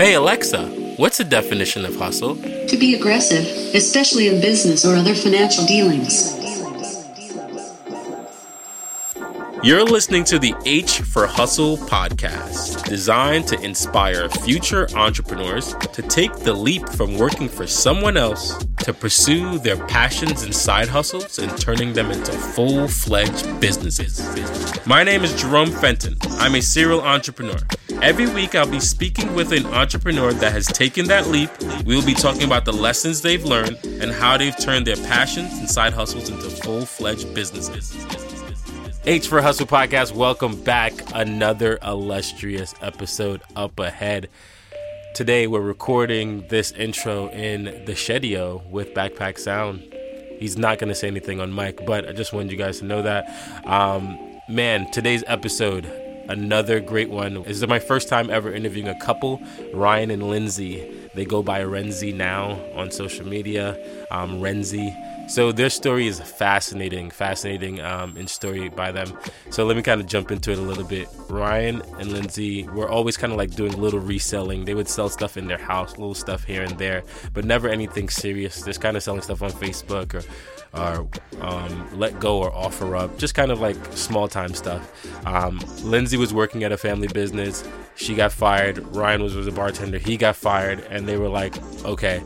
Hey Alexa, what's the definition of hustle? To be aggressive, especially in business or other financial dealings. You're listening to the H for Hustle podcast, designed to inspire future entrepreneurs to take the leap from working for someone else to pursue their passions and side hustles and turning them into full fledged businesses. My name is Jerome Fenton. I'm a serial entrepreneur. Every week, I'll be speaking with an entrepreneur that has taken that leap. We'll be talking about the lessons they've learned and how they've turned their passions and side hustles into full fledged businesses. H for Hustle podcast, welcome back. Another illustrious episode up ahead. Today, we're recording this intro in the Shedio with Backpack Sound. He's not going to say anything on mic, but I just wanted you guys to know that. Um, man, today's episode, another great one. This is my first time ever interviewing a couple, Ryan and Lindsay. They go by Rnzy now on social media. Um, Rnzy so their story is fascinating, fascinating um, in story by them. So let me kind of jump into it a little bit. Ryan and Lindsay were always kind of like doing little reselling. They would sell stuff in their house, little stuff here and there, but never anything serious. Just kind of selling stuff on Facebook or or um, letgo or OfferUp, just kind of like small time stuff. Um, Lindsay was working at a family business. She got fired. Ryan was, was a bartender. He got fired, and they were like, okay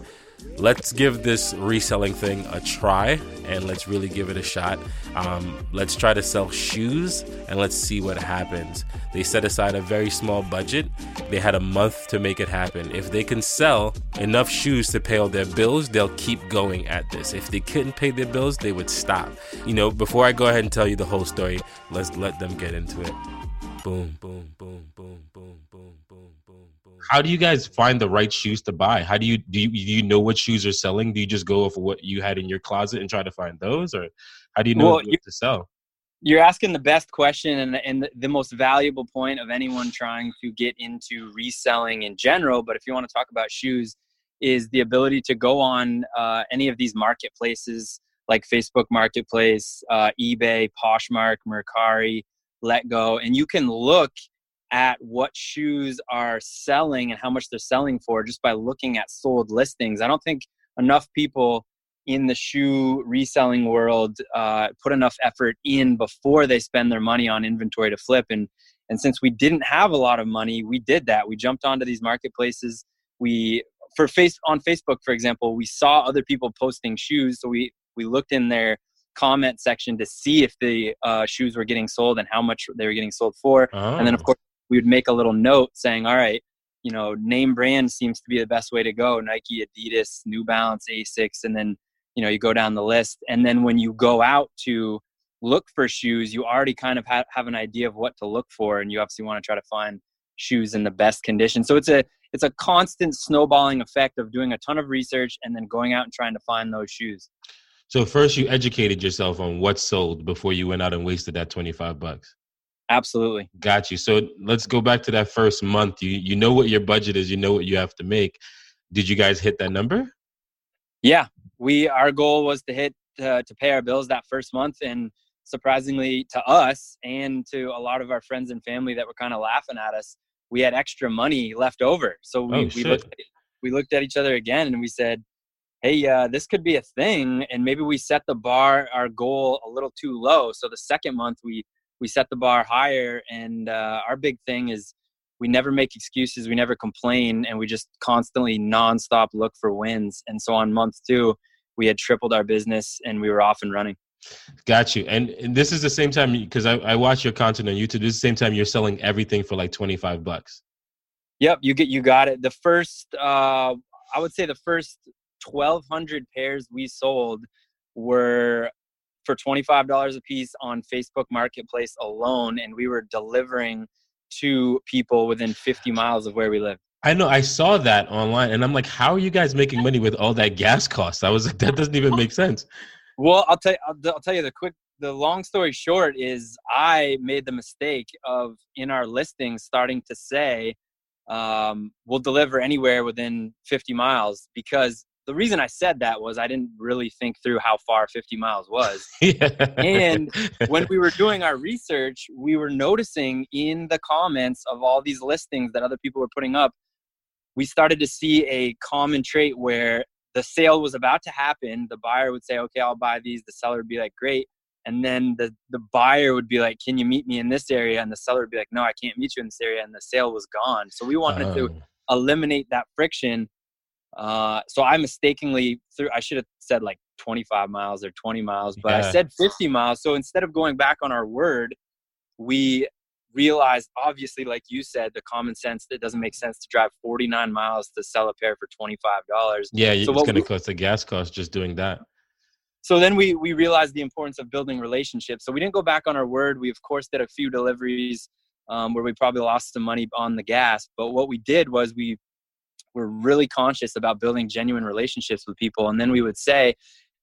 let's give this reselling thing a try and let's really give it a shot. Um, let's try to sell shoes and let's see what happens. They set aside a very small budget. They had a month to make it happen. If they can sell enough shoes to pay all their bills, they'll keep going at this. If they couldn't pay their bills, they would stop. You know, before I go ahead and tell you the whole story, let's let them get into it. Boom, boom, boom, boom, boom, boom, boom, boom, boom. How do you guys find the right shoes to buy? How do you do you, do you know what shoes are selling? Do you just go off of what you had in your closet and try to find those or how do you know well, what to sell? You're asking the best question and, and the most valuable point of anyone trying to get into reselling in general. But if you want to talk about shoes, is the ability to go on uh, any of these marketplaces like Facebook Marketplace, uh, eBay, Poshmark, Mercari, letgo and you can look at what shoes are selling and how much they're selling for just by looking at sold listings i don't think enough people in the shoe reselling world uh, put enough effort in before they spend their money on inventory to flip and and since we didn't have a lot of money we did that we jumped onto these marketplaces we for face on facebook for example we saw other people posting shoes so we we looked in their comment section to see if the uh, shoes were getting sold and how much they were getting sold for. Oh. And then, of oh. course, we would make a little note saying, all right, you know, name brand seems to be the best way to go Nike, Adidas, New Balance, Asics. And then, you know, you go down the list. And then when you go out to look for shoes, you already kind of have, have an idea of what to look for. And you obviously want to try to find shoes in the best condition. So it's a, it's a constant snowballing effect of doing a ton of research and then going out and trying to find those shoes. So first you educated yourself on what sold before you went out and wasted that 25 bucks. Absolutely. Got you. So let's go back to that first month. You you know what your budget is, you know what you have to make. Did you guys hit that number? Yeah. We our goal was to hit uh, to pay our bills that first month and surprisingly to us and to a lot of our friends and family that were kind of laughing at us, we had extra money left over. So we, oh, we looked at, we looked at each other again and we said, hey, uh, this could be a thing, and maybe we set the bar, our goal, a little too low. So the second month we we set the bar higher, and uh, our big thing is we never make excuses, we never complain, and we just constantly nonstop look for wins. And so on month two, we had tripled our business, and we were off and running. Got you. And, and this is the same time because I, I watch your content on YouTube. This is the same time you're selling everything for like twenty five bucks. Yep, you get you got it. The first, uh, I would say, the first 1,200 pairs we sold were for $25 a piece on Facebook Marketplace alone, and we were delivering to people within 50 miles of where we live. I know. I saw that online, and I'm like, "How are you guys making money with all that gas cost?" I was like, "That doesn't even make sense." Well, I'll tell you. I'll, I'll tell you the quick. The long story short is, I made the mistake of in our listing starting to say, um, "We'll deliver anywhere within 50 miles," because the reason I said that was I didn't really think through how far 50 miles was. yeah. And when we were doing our research, we were noticing in the comments of all these listings that other people were putting up, we started to see a common trait where the sale was about to happen. The buyer would say, "Okay, I'll buy these." The seller would be like, "Great." And then the, the buyer would be like, Can you meet me in this area? And the seller would be like, No, I can't meet you in this area. And the sale was gone. So we wanted Oh. to eliminate that friction. Uh, so I mistakenly threw, I should have said like 25 miles or 20 miles, but I said 50 miles. So instead of going back on our word, we realized, obviously, like you said, the common sense that it doesn't make sense to drive 49 miles to sell a pair for $25. Yeah, So it's going to cost the gas cost just doing that. so then we we realized the importance of building relationships. So we didn't go back on our word. We of course did a few deliveries um, where we probably lost some money on the gas. But what we did was we were really conscious about building genuine relationships with people. And then we would say,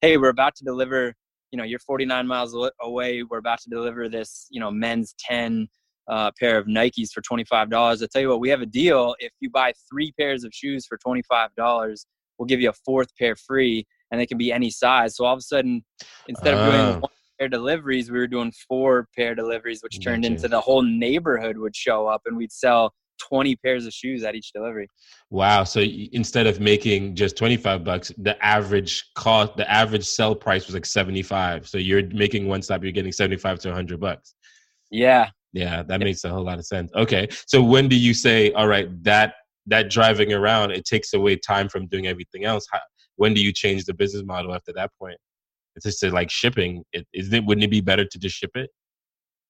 "Hey, we're about to deliver. You know, you're 49 miles away. We're about to deliver this. You know, men's 10." Uh, pair of Nikes for twenty five dollars. I tell you what, we have a deal. If you buy three pairs of shoes for twenty five dollars, we'll give you a fourth pair free and they can be any size. So all of a sudden, instead of doing Oh. one pair deliveries, we were doing four pair deliveries, which turned into the whole neighborhood would show up and we'd sell 20 pairs of shoes at each delivery. Wow. So instead of making just 25 bucks, the average cost, the average sell price was like 75. So you're making one stop, you're getting 75 to 100 bucks. Yeah. Yeah, that makes a whole lot of sense. Okay. So when do you say, all right, that that driving around, it takes away time from doing everything else? How, when do you change the business model after that point? It's just like shipping. It, is it wouldn't it be better to just ship it?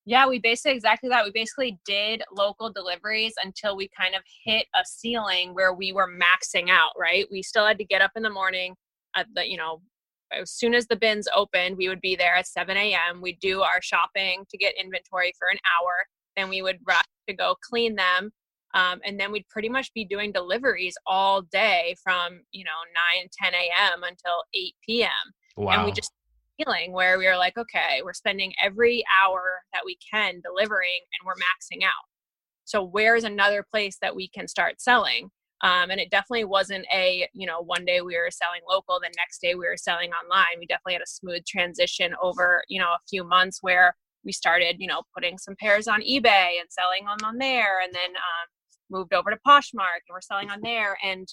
Yeah, we basically exactly that. We basically did local deliveries until we kind of hit a ceiling where we were maxing out, right? We still had to get up in the morning at the, you know, as soon as the bins opened, we would be there at 7 a.m. We'd do our shopping to get inventory for an hour. Then we would rush to go clean them. Um, and then we'd pretty much be doing deliveries all day from, you know, 9, 10 a.m. until 8 p.m Wow. and we just where we were like okay we're spending every hour that we can delivering and we're maxing out. So where's another place that we can start selling? Um, and it definitely wasn't a you know one day we were selling local the next day we were selling online. We definitely had a smooth transition over you know a few months where we started you know putting some pairs on ebay and selling them on there and then um, moved over to poshmark and we're selling on there. And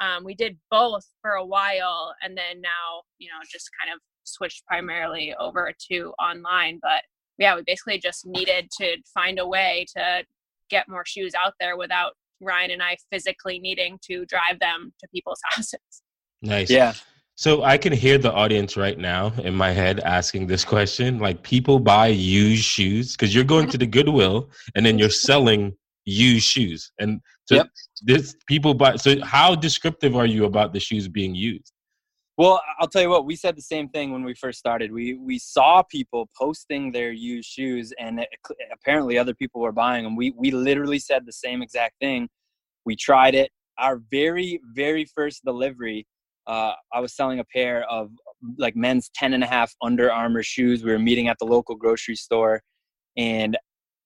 um, we did both for a while and then now you know just kind of switched primarily over to online but yeah we basically just needed to find a way to get more shoes out there without ryan and i physically needing to drive them to people's houses nice. Yeah. So I can hear the audience right now in my head asking this question. Like people buy used shoes because you're going to the Goodwill and then you're selling used shoes. And so Yep. this people buy so how descriptive are you about the shoes being used? Well, I'll tell you what. We said the same thing when we first started. We we saw people posting their used shoes, and it, apparently other people were buying them. We we literally said the same exact thing. We tried it. Our very very first delivery, uh, I was selling a pair of like men's 10 and a half Under Armour shoes. We were meeting at the local grocery store, and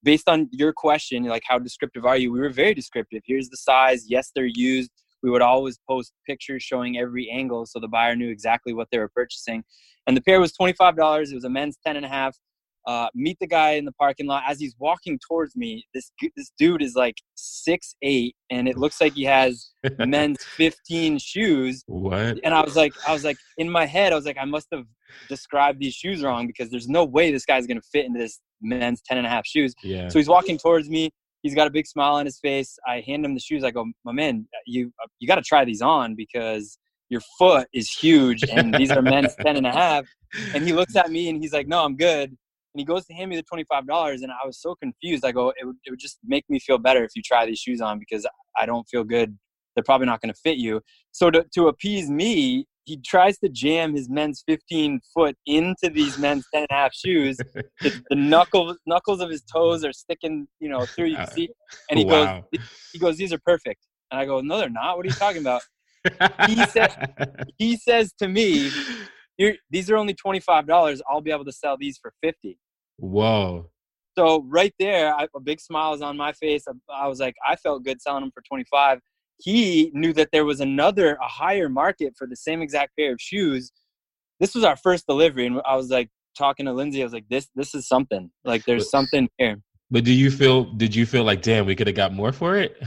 based on your question, like how descriptive are you? We were very descriptive. Here's the size. Yes, they're used we would always post pictures showing every angle so the buyer knew exactly what they were purchasing and the pair was $25 it was a men's 10 and a half uh, meet the guy in the parking lot as he's walking towards me this this dude is like six eight and it looks like he has men's 15 shoes What? and i was like i was like in my head i was like i must have described these shoes wrong because there's no way this guy's gonna fit into this men's 10 and a half shoes Yeah. so he's walking towards me. He's got a big smile on his face. I hand him the shoes. I go, my man, you you got to try these on because your foot is huge and these are men's 10 and a half. And he looks at me and he's like, no, I'm good. And he goes to hand me the $25. And I was so confused. I go, it would, it would just make me feel better if you try these shoes on because I don't feel good. They're probably not going to fit you. So to, to appease me, he tries to jam his men's 15 foot into these men's 10 and a half shoes the, the knuckles knuckles of his toes are sticking, you know, through. You can uh, see, and he Wow. goes, he goes, these are perfect. And I go, no, they're not. What are you talking about? He said- He says to me, these are only twenty five dollars. I'll be able to sell these for fifty. Whoa. So right there, I, a big smile is on my face. I, I was like, I felt good selling them for twenty five. He knew that there was another, a higher market for the same exact pair of shoes. This was our first delivery, and I was like talking to Lindsay. I was like, this, this is something. Like, there's something here. But do you feel? Did you feel like, damn, we could have got more for it?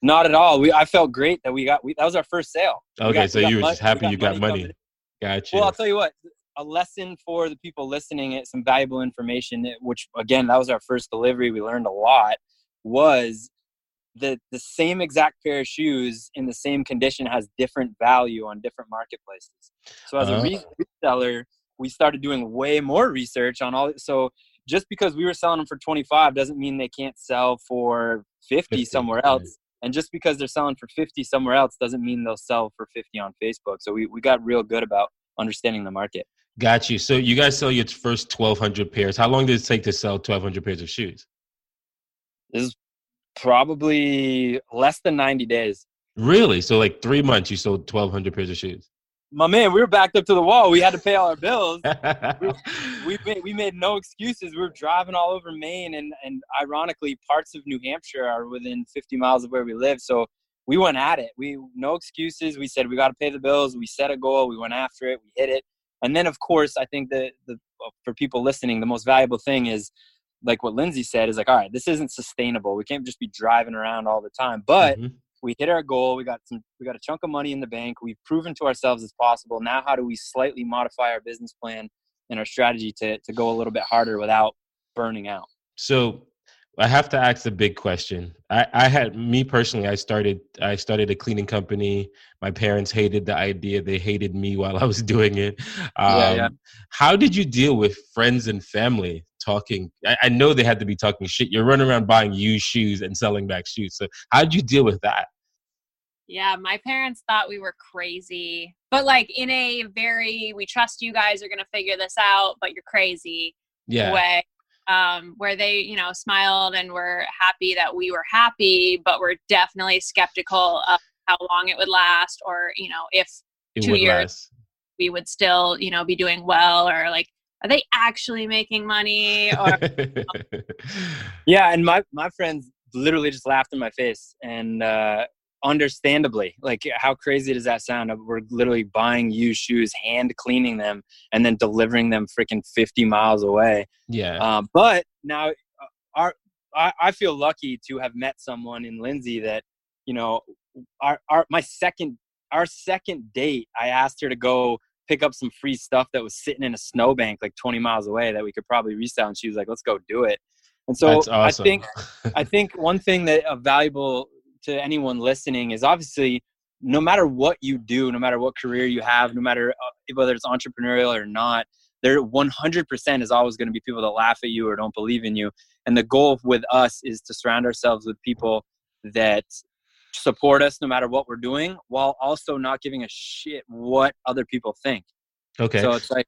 Not at all. We I felt great that we got. We, that was our first sale. Okay, got- so you were mon- just happy we you got money. coming Gotcha. Well, I'll tell you what. A lesson for the people listening, it some valuable information. Which again, that was our first delivery. We learned a lot. Was the the same exact pair of shoes in the same condition has different value on different marketplaces. So as a Oh. re- reseller, we started doing way more research on all. So just because we were selling them for twenty five doesn't mean they can't sell for 50, 50, somewhere right. else. And just because they're selling for 50 somewhere else doesn't mean they'll sell for 50 on Facebook. So we, we got real good about understanding the market. Got you. So you guys sell your first twelve hundred pairs. How long did it take to sell twelve hundred pairs of shoes? This is probably less than 90 days. Really? So like three months, you sold twelve hundred pairs of shoes. My man, we were backed up to the wall. We had to pay all our bills. we made, we made no excuses. We were driving all over Maine, and and ironically, parts of New Hampshire are within 50 miles of where we live. So we went at it. We no excuses. We said we got to pay the bills. We set a goal. We went after it. We hit it. And then, of course, I think that the for people listening, the most valuable thing is like what Lindsay said is like, all right, this isn't sustainable. We can't just be driving around all the time. But Mhm. we hit our goal. We got some. We got a chunk of money in the bank. We've proven to ourselves it's possible. Now, how do we slightly modify our business plan and our strategy to to go a little bit harder without burning out? So I have to ask the big question. I, I had me personally. I started. I started a cleaning company. My parents hated the idea. They hated me while I was doing it. Um, Yeah, yeah. How did you deal with friends and family talking? I, I know they had to be talking shit. You're running around buying used shoes and selling back shoes. So how did you deal with that? Yeah, my parents thought we were crazy, but like in a very we trust you guys are going to figure this out, but you're crazy Yeah. way. Um, where they, you know, smiled and were happy that we were happy, but were definitely skeptical of how long it would last, or you know, if It two years. last. we would still, you know, be doing well, or like, are they actually making money? Or Yeah, and my my friends literally just laughed in my face, and uh, understandably, like how crazy does that sound? We're literally buying used shoes, hand cleaning them, and then delivering them freaking fifty miles away. yeah. Um, but now, uh, our I, I feel lucky to have met someone in Lindsay that, you know, our, our my second our second date, I asked her to go pick up some free stuff that was sitting in a snowbank like 20 miles away that we could probably resell, and she was like, "Let's go do it." And so awesome. I think I think one thing that uh, valuable to anyone listening is obviously no matter what you do, no matter what career you have, no matter uh, whether it's entrepreneurial or not, there 100% is always going to be people that laugh at you or don't believe in you. And the goal with us is to surround ourselves with people that support us no matter what we're doing, while also not giving a shit what other people think. okay. So it's like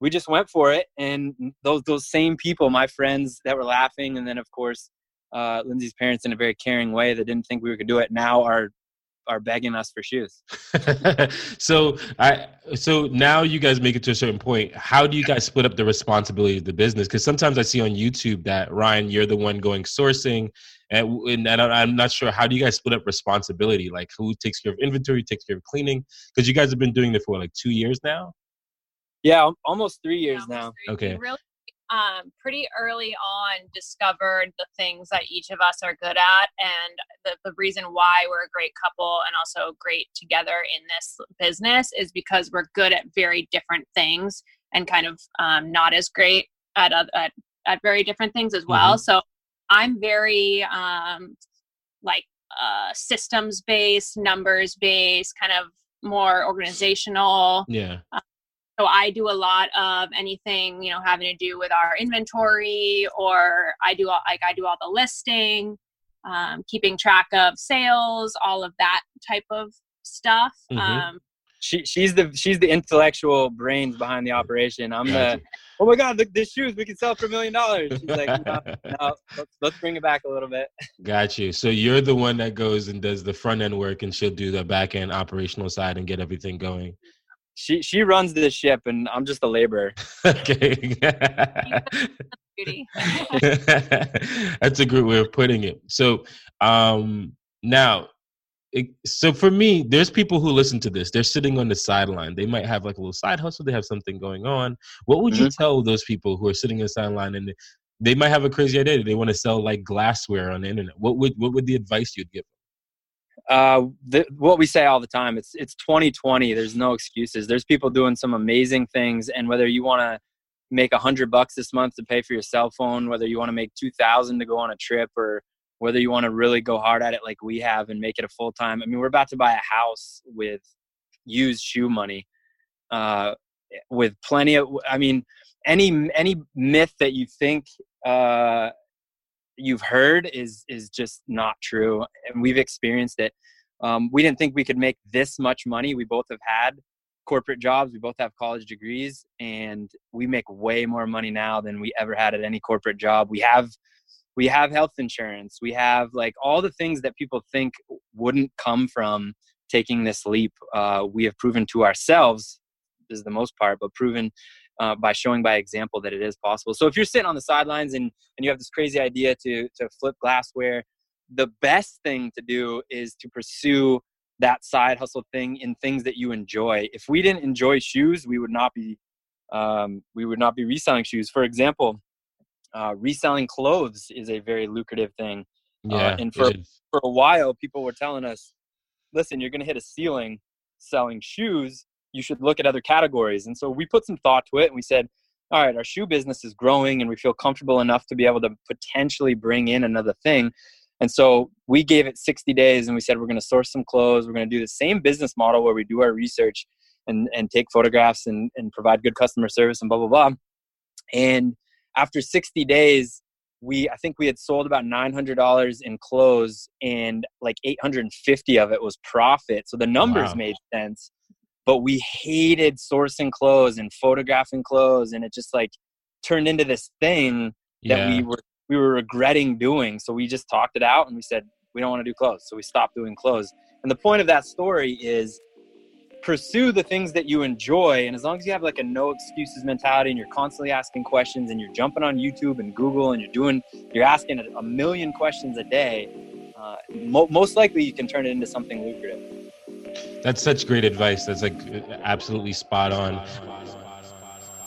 we just went for it, and those those same people, my friends that were laughing, and then of course uh, Lindsay's parents in a very caring way that didn't think we could do it, now are are begging us for shoes. so I so now you guys make it to a certain point. How do you guys split up the responsibility of the business? Because sometimes I see on YouTube that Ryan, you're the one going sourcing, and, and I don't, I'm not sure how do you guys split up responsibility? Like who takes care of inventory, takes care of cleaning? Because you guys have been doing it for like two years now. Yeah, almost three years Yeah, now. three. Okay. We really, um, pretty early on discovered the things that each of us are good at, and the, the reason why we're a great couple and also great together in this business is because we're good at very different things and kind of um, not as great at, at at very different things as well. So I'm very um, like uh, systems based, numbers based, kind of more organizational Yeah. so i do a lot of anything you know having to do with our inventory or i do all, like i do all the listing um, keeping track of sales all of that type of stuff Mhm. um, She she's the she's the intellectual brains behind the operation. I'm the oh my god, look the shoes we can sell for a million dollars. She's like, no, no, let's, let's bring it back a little bit. Got you. So you're the one that goes and does the front end work, and she'll do the back end operational side and get everything going. She she runs the ship, and I'm just a laborer. okay. That's a good way of putting it. So um, now, it, so for me, there's people who listen to this. They're sitting on the sideline. They might have like a little side hustle. They have something going on. What would you tell those people who are sitting on the sideline and they might have a crazy idea. They want to sell like glassware on the internet. What would what would the advice you'd give? Uh, the, what we say all the time. It's it's 2020. There's no excuses. There's people doing some amazing things, and whether you want to make a hundred bucks this month to pay for your cell phone, whether you want to make two thousand to go on a trip, or whether you want to really go hard at it like we have and make it a full time. I mean, we're about to buy a house with used shoe money, uh, with plenty of. I mean, any any myth that you think uh, you've heard is is just not true, and we've experienced it. Um, we didn't think we could make this much money. We both have had corporate jobs. We both have college degrees, and we make way more money now than we ever had at any corporate job. We have we have health insurance. We have like all the things that people think wouldn't come from taking this leap. Uh, we have proven to ourselves, this is the most part, but proven uh, by showing by example that it is possible. So if you're sitting on the sidelines and, and you have this crazy idea to, to flip glassware, the best thing to do is to pursue that side hustle thing in things that you enjoy. If we didn't enjoy shoes, we would not be um, we would not be reselling shoes. For example, uh, reselling clothes is a very lucrative thing. Uh, yeah, uh, and for for a while, people were telling us, "Listen, you're going to hit a ceiling selling shoes you should look at other categories. And so we put some thought to it and we said, all right, our shoe business is growing and we feel comfortable enough to be able to potentially bring in another thing. And so we gave it 60 days and we said, we're going to source some clothes. We're going to do the same business model where we do our research and, and take photographs and, and provide good customer service and blah, blah, blah. And after 60 days, we I think we had sold about $900 in clothes and like 850 of it was profit. So the numbers wow. made sense but we hated sourcing clothes and photographing clothes and it just like turned into this thing that yeah. we were we were regretting doing so we just talked it out and we said we don't want to do clothes so we stopped doing clothes and the point of that story is pursue the things that you enjoy and as long as you have like a no excuses mentality and you're constantly asking questions and you're jumping on youtube and google and you're doing you're asking a, million questions a day uh, mo- most likely you can turn it into something lucrative that's such great advice. That's like absolutely spot on.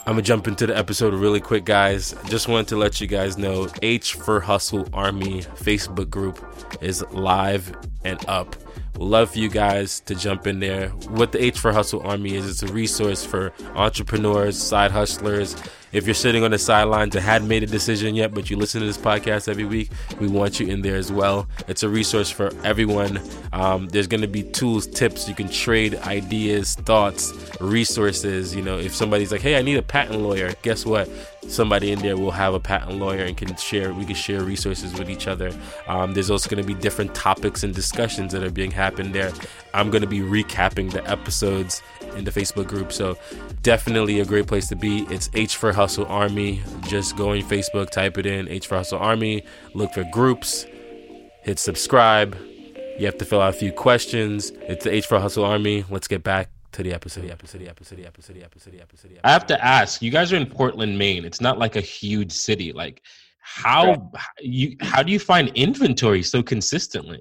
I'm gonna jump into the episode really quick, guys. Just wanted to let you guys know H for Hustle Army Facebook group is live and up. love for you guys to jump in there. What the H for Hustle Army is, it's a resource for entrepreneurs, side hustlers, if you're sitting on the sidelines and hadn't made a decision yet, but you listen to this podcast every week, we want you in there as well. It's a resource for everyone. Um, there's going to be tools, tips. You can trade ideas, thoughts, resources. You know, if somebody's like, hey, I need a patent lawyer, guess what? Somebody in there will have a patent lawyer and can share we can share resources with each other. Um, there's also going to be different topics and discussions that are being happened there. I'm going to be recapping the episodes in the facebook group so definitely a great place to be. It's h for hustle army. Just go on facebook type it in h for hustle army. Look for groups hit subscribe. You have to fill out a few questions. It's the h for hustle army. Let's get back to the episode, episode, episode, episode, episode, episode. I have to ask, you guys are in Portland, Maine. It's not like a huge city. Like, how you how do you find inventory so consistently?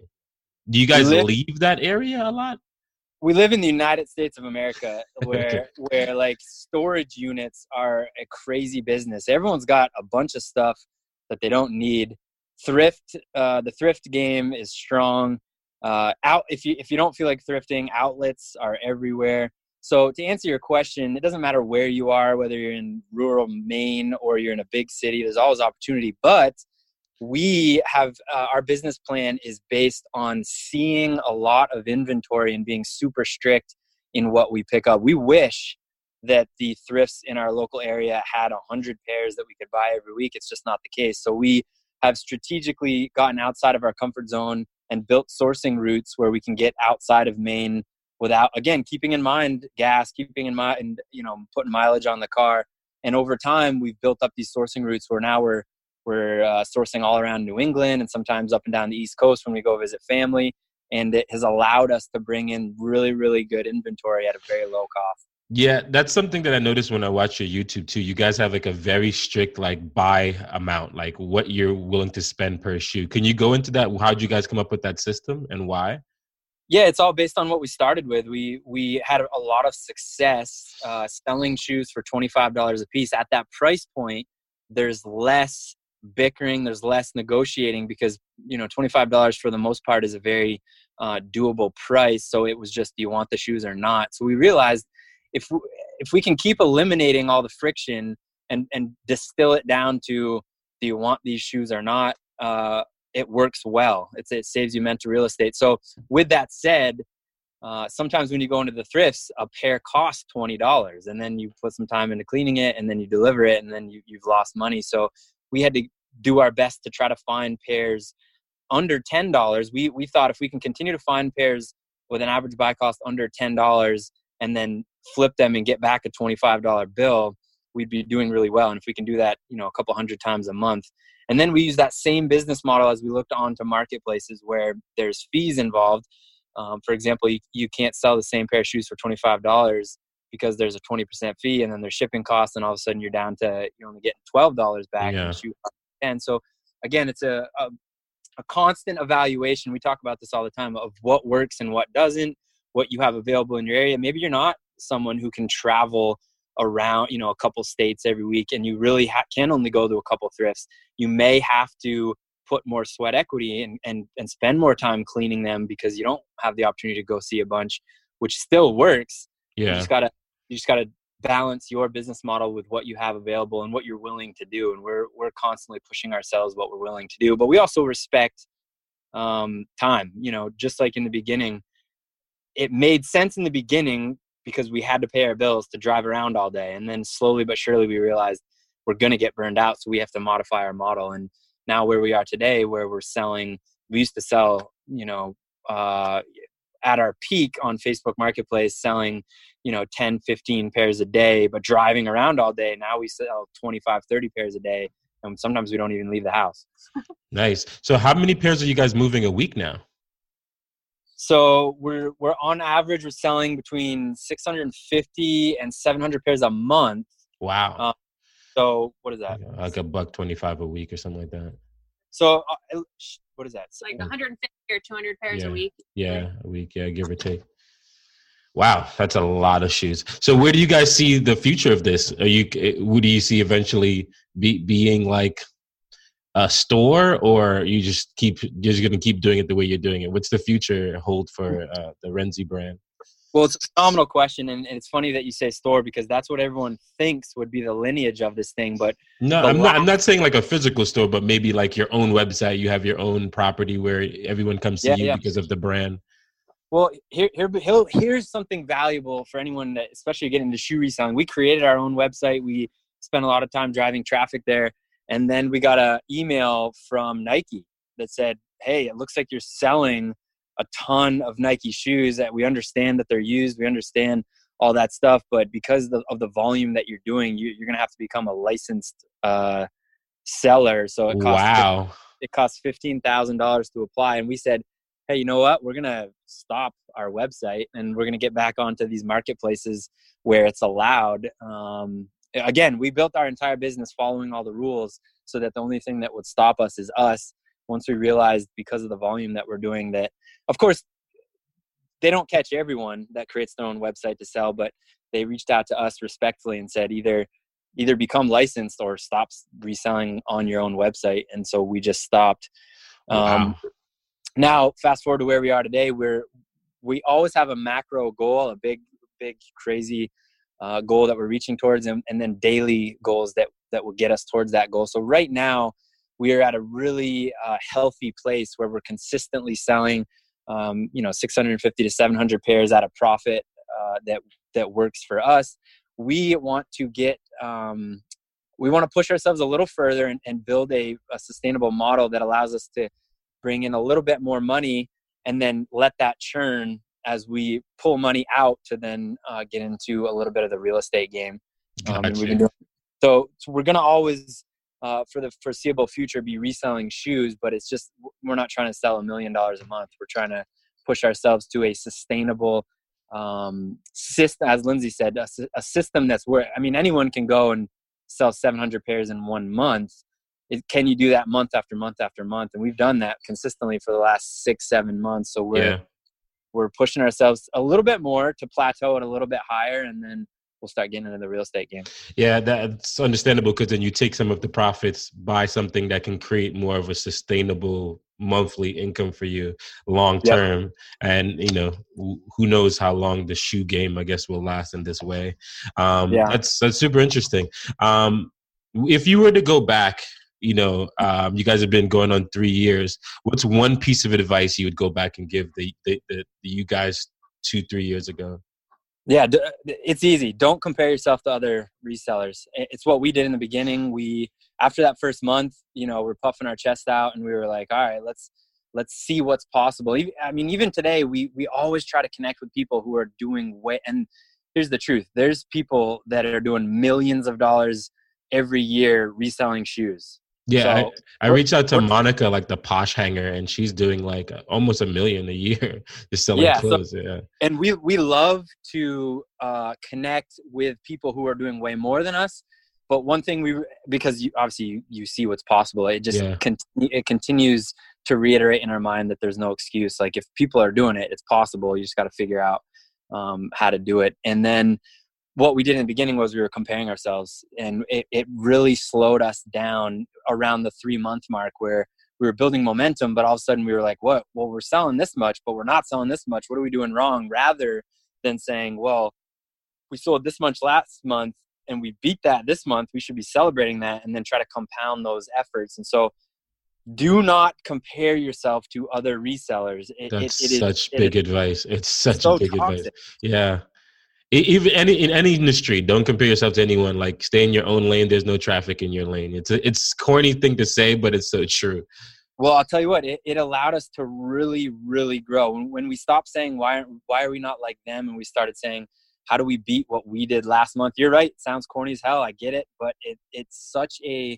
Do you guys live, leave that area a lot? We live in the United States of America, where where like storage units are a crazy business. Everyone's got a bunch of stuff that they don't need. Thrift, uh, the thrift game is strong uh, out if you if you don't feel like thrifting outlets are everywhere. So to answer your question it doesn't matter where you are whether you're in rural maine or you're in a big city there's always opportunity. But we have uh, our business plan is based on seeing a lot of inventory and being super strict in what we pick up. We wish that the thrifts in our local area had 100 pairs that we could buy every week. It's just not the case. So we have strategically gotten outside of our comfort zone and built sourcing routes where we can get outside of Maine without again keeping in mind gas, keeping in mind and you know putting mileage on the car. And over time, we've built up these sourcing routes where now we're we're uh, sourcing all around New England and sometimes up and down the East Coast when we go visit family. And it has allowed us to bring in really, really good inventory at a very low cost. Yeah, that's something that I noticed when I watch your YouTube too. You guys have like a very strict like buy amount, like what you're willing to spend per shoe. Can you go into that? How did you guys come up with that system and why? Yeah, it's all based on what we started with. We we had a lot of success uh, selling shoes for twenty five dollars a piece. At that price point, there's less bickering there's less negotiating because you know $25 for the most part is a very uh, doable price so it was just do you want the shoes or not so we realized if if we can keep eliminating all the friction and and distill it down to do you want these shoes or not uh, it works well it's, it saves you mental real estate so with that said uh, sometimes when you go into the thrifts, a pair costs twenty dollars, and then you put some time into cleaning it, and then you deliver it, and then you, you've lost money. So we had to do our best to try to find pairs under ten dollars. We we thought if we can continue to find pairs with an average buy cost under ten dollars, and then flip them and get back a twenty five dollar bill, we'd be doing really well. And if we can do that, you know, a couple hundred times a month, and then we use that same business model as we looked onto marketplaces where there's fees involved. Um, for example, you, you can't sell the same pair of shoes for $25 because there's a 20% fee and then there's shipping costs and all of a sudden you're down to you're only getting $12 back yeah. and so again it's a, a, a constant evaluation. We talk about this all the time of what works and what doesn't what you have available in your area. Maybe you're not someone who can travel around you know a couple states every week and you really ha- can only go to a couple thrifts you may have to put more sweat equity and, and and spend more time cleaning them because you don't have the opportunity to go see a bunch which still works. Yeah. you just gotta you just gotta balance your business model with what you have available and what you're willing to do and we're we're constantly pushing ourselves what we're willing to do but we also respect um, time you know just like in the beginning it made sense in the beginning because we had to pay our bills to drive around all day. And then slowly but surely we realized we're going to get burned out so we have to modify our model. And now where we are today where we're selling we used to sell you know uh, at our peak on facebook marketplace selling you know 10 15 pairs a day but driving around all day now we sell 25 30 pairs a day and sometimes we don't even leave the house. Nice. So how many pairs are you guys moving a week now so we're we're on average we're selling between 650 and 700 pairs a month wow um, so what is that? Like a buck twenty five a week or something like that. So uh, what is that? It's like 150 or 200 pairs yeah. a week. Yeah, a week. Yeah, give or take. Wow, that's a lot of shoes. So where do you guys see the future of this? Are you eh, who do you see eventually be, being like a store or you just keep you're just going to keep doing it the way you're doing it? What's the future hold for uh, the Rnzy brand? Well, it's a phenomenal question, and, and, it's funny that you say store because that's what everyone thinks would be the lineage of this thing. But no, I'm not. I'm not saying like a physical store, but maybe like your own website. You have your own property where everyone comes to yeah, you yeah. because of the brand. Well, here, here, here's something valuable for anyone that, especially getting into shoe reselling. We created our own website. We spent a lot of time driving traffic there, and then we got an email from Nike that said, "Hey, it looks like you're selling." a ton of Nike shoes that we understand that they're used. We understand all that stuff, but because of the, of the volume that you're doing, you, are going to have to become a licensed uh, seller. So it costs wow. it costs fifteen thousand dollars to apply, and we said, hey, you know what? We're going to stop our website and we're going to get back onto these marketplaces where it's allowed. Um, again, we built our entire business following all the rules so that the only thing that would stop us is us once we realized because of the volume that we're doing that of course they don't catch everyone that creates their own website to sell but they reached out to us respectfully and said either either become licensed or stop reselling on your own website and so we just stopped wow. um, now fast forward to where we are today we're we always have a macro goal a big big crazy uh, goal that we're reaching towards and, and then daily goals that that will get us towards that goal. So right now we are at a really uh, healthy place where we're consistently selling um, you know 650 to 700 pairs at a profit uh, that that works for us. We want to get um, we want to push ourselves a little further and, and build a, a, sustainable model that allows us to bring in a little bit more money and then let that churn as we pull money out to then uh, get into a little bit of the real estate game um, doing, so, so we're going to always uh, for the foreseeable future be reselling shoes, but it's just we're not trying to sell a million dollars a month. We're trying to push ourselves to a sustainable um, system, as Lindsay said, a, a, system that's where I mean anyone can go and sell 700 pairs in one month. It, can you do that month after month after month? And we've done that consistently for the last six, seven months. So we're yeah. We're pushing ourselves a little bit more to plateau at a little bit higher, and then we'll start getting into the real estate game. Yeah, that's understandable because then you take some of the profits, buy something that can create more of a sustainable monthly income for you long term yep. and you know who knows how long the shoe game i guess will last in this way um yeah. that's that's super interesting um if you were to go back you know um you guys have been going on three years. What's one piece of advice you would go back and give the the, the, the you guys two three years ago? Yeah it's easy. Don't compare yourself to other resellers. It's what we did in the beginning. We after that first month you know we're puffing our chest out and we were like all right let's let's see what's possible. I mean even today we we always try to connect with people who are doing way and here's the truth. There's people that are doing millions of dollars every year reselling shoes yeah, so, I, I reached out to Monica, like the posh hanger, and she's doing like almost a million a year just selling yeah, clothes. So, yeah, and we we love to uh, connect with people who are doing way more than us. But one thing we because you, obviously you, you see what's possible, it just yeah. con- it continues to reiterate in our mind that there's no excuse. Like if people are doing it, it's possible. You just got to figure out um, how to do it, and then what we did in the beginning was we were comparing ourselves and it, it really slowed us down around the three month mark where we were building momentum but all of a sudden we were like what? Well we're selling this much but we're not selling this much. What are we doing wrong? Rather than saying well we sold this much last month and we beat that this month we should be celebrating that and then try to compound those efforts. And so do not compare yourself to other resellers. It, that's it, it such big advice. It's such so big toxic. advice yeah even any in any industry don't compare yourself to anyone. Like stay in your own lane. There's no traffic in your lane. It's a it's corny thing to say but it's so true. Well i'll tell you what it, it allowed us to really really grow. When, when we stopped saying why why are we not like them? and we started saying how do we beat what we did last month? You're right. Sounds corny as hell. I get it. But it, it's such a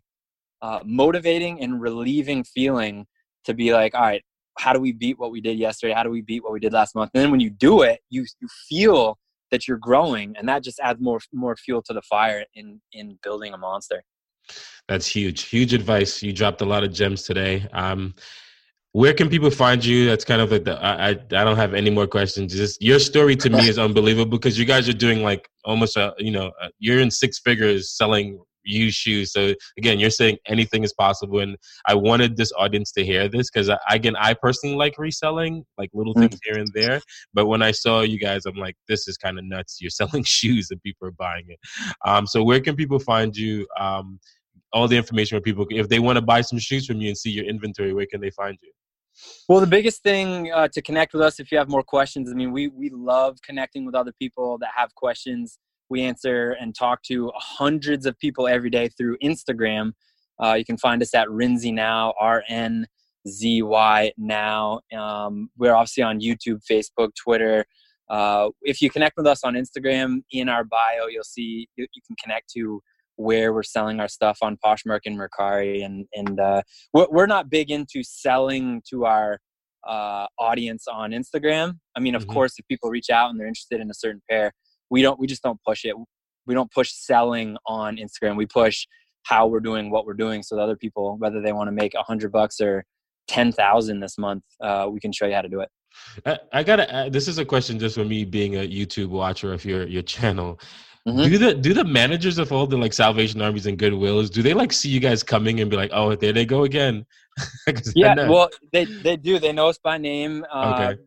uh, motivating and relieving feeling to be like all right how do we beat what we did yesterday? How do we beat what we did last month? And then when you do it you you feel that you're growing and that just adds more more fuel to the fire in in building a monster. That's huge huge advice. You dropped a lot of gems today. Um where can people find you? That's kind of like the i i, I don't have any more questions. Just your story to me is unbelievable because you guys are doing like almost a you know a, you're in six figures selling use shoes. So again, you're saying anything is possible, and I wanted this audience to hear this because I, again, I personally like reselling, like little mm. things here and there. But when I saw you guys, I'm like, this is kind of nuts. You're selling shoes and people are buying it. Um, so where can people find you? Um, all the information where people, if they want to buy some shoes from you and see your inventory, where can they find you? Well, the biggest thing uh, to connect with us, if you have more questions, I mean, we we love connecting with other people that have questions we answer and talk to hundreds of people every day through Instagram. Uh, you can find us at Rnzy Now, R N Z Y Now. Um, we're obviously on YouTube, Facebook, Twitter. Uh, if you connect with us on Instagram, in our bio, you'll see you, you can connect to where we're selling our stuff on Poshmark and Mercari. And, and uh, we're, we're not big into selling to our uh, audience on Instagram. I mean, of mm-hmm. course, if people reach out and they're interested in a certain pair, we don't we just don't push it. We don't push selling on instagram. We push how we're doing what we're doing so that other people whether they want to make a hundred bucks or 10,000 this month uh, we can show you how to do it. I, I gotta this is a question just for me being a youtube watcher of your your channel. Mm-hmm. do the do the managers of all the like salvation armies and goodwills do they like see you guys coming and be like oh there they go again. Yeah well they they do. They know us by name uh, okay.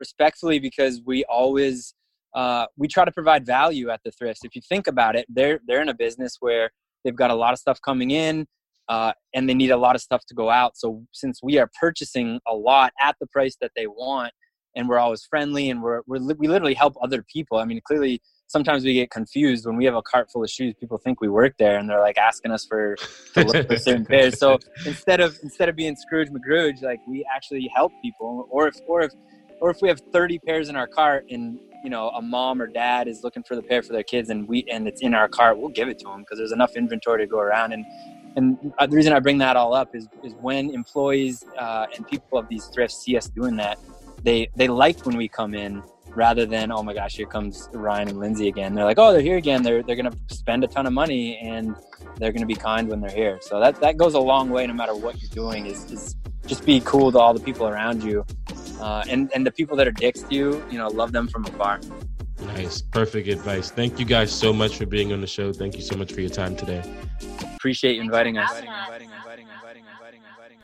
respectfully because we always uh, we try to provide value at the thrifts. If you think about it, they're they're in a business where they've got a lot of stuff coming in, uh, and they need a lot of stuff to go out. So since we are purchasing a lot at the price that they want, and we're always friendly, and we're, we're we literally help other people. I mean, clearly sometimes we get confused when we have a cart full of shoes. People think we work there, and they're like asking us for to look for certain pairs. So instead of instead of being Scrooge McGrooge, like we actually help people. Or if or if or if we have 30 pairs in our cart and you know a mom or dad is looking for the pair for their kids and we and it's in our cart we'll give it to them because there's enough inventory to go around. And and uh, the reason i bring that all up is is when employees uh, and people of these thrifts see us doing that they they like when we come in rather than oh my gosh here comes ryan and lindsay again. They're like oh they're here again. They're, they're gonna spend a ton of money and they're gonna be kind when they're here. So that that goes a long way no matter what you're doing is, is just be cool to all the people around you uh, and and the people that are dicks to you, you know, love them from afar. Nice. Perfect advice. Thank you guys so much for being on the show. Thank you so much for your time today. Appreciate you inviting us.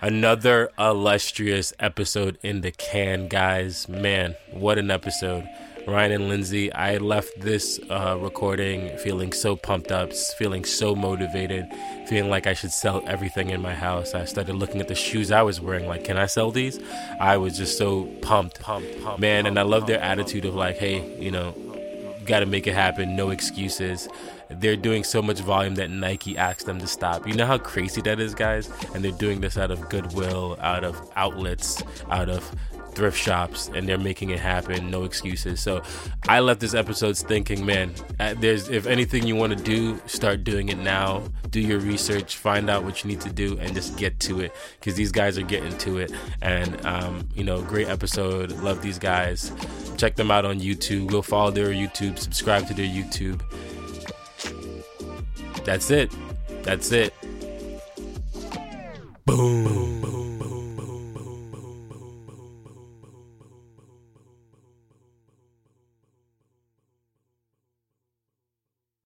Another illustrious episode in the can, guys. Man, what an episode. Ryan and Lindsay, I left this uh, recording feeling so pumped up, feeling so motivated, feeling like I should sell everything in my house. I started looking at the shoes I was wearing, like, can I sell these? I was just so pumped, pumped, pumped, man. And I love their attitude of like, hey, you know, got to make it happen, no excuses. They're doing so much volume that Nike asked them to stop. You know how crazy that is, guys? And they're doing this out of goodwill, out of outlets, out of thrift shops and they're making it happen. No excuses. So i left this episode thinking man uh, there's if anything you want to do start doing it now. Do your research find out what you need to do and just get to it because these guys are getting to it. And um, you know great episode. Love these guys. Check them out on youtube. Go follow their youtube. Subscribe to their youtube. That's it. That's it. Boom. boom.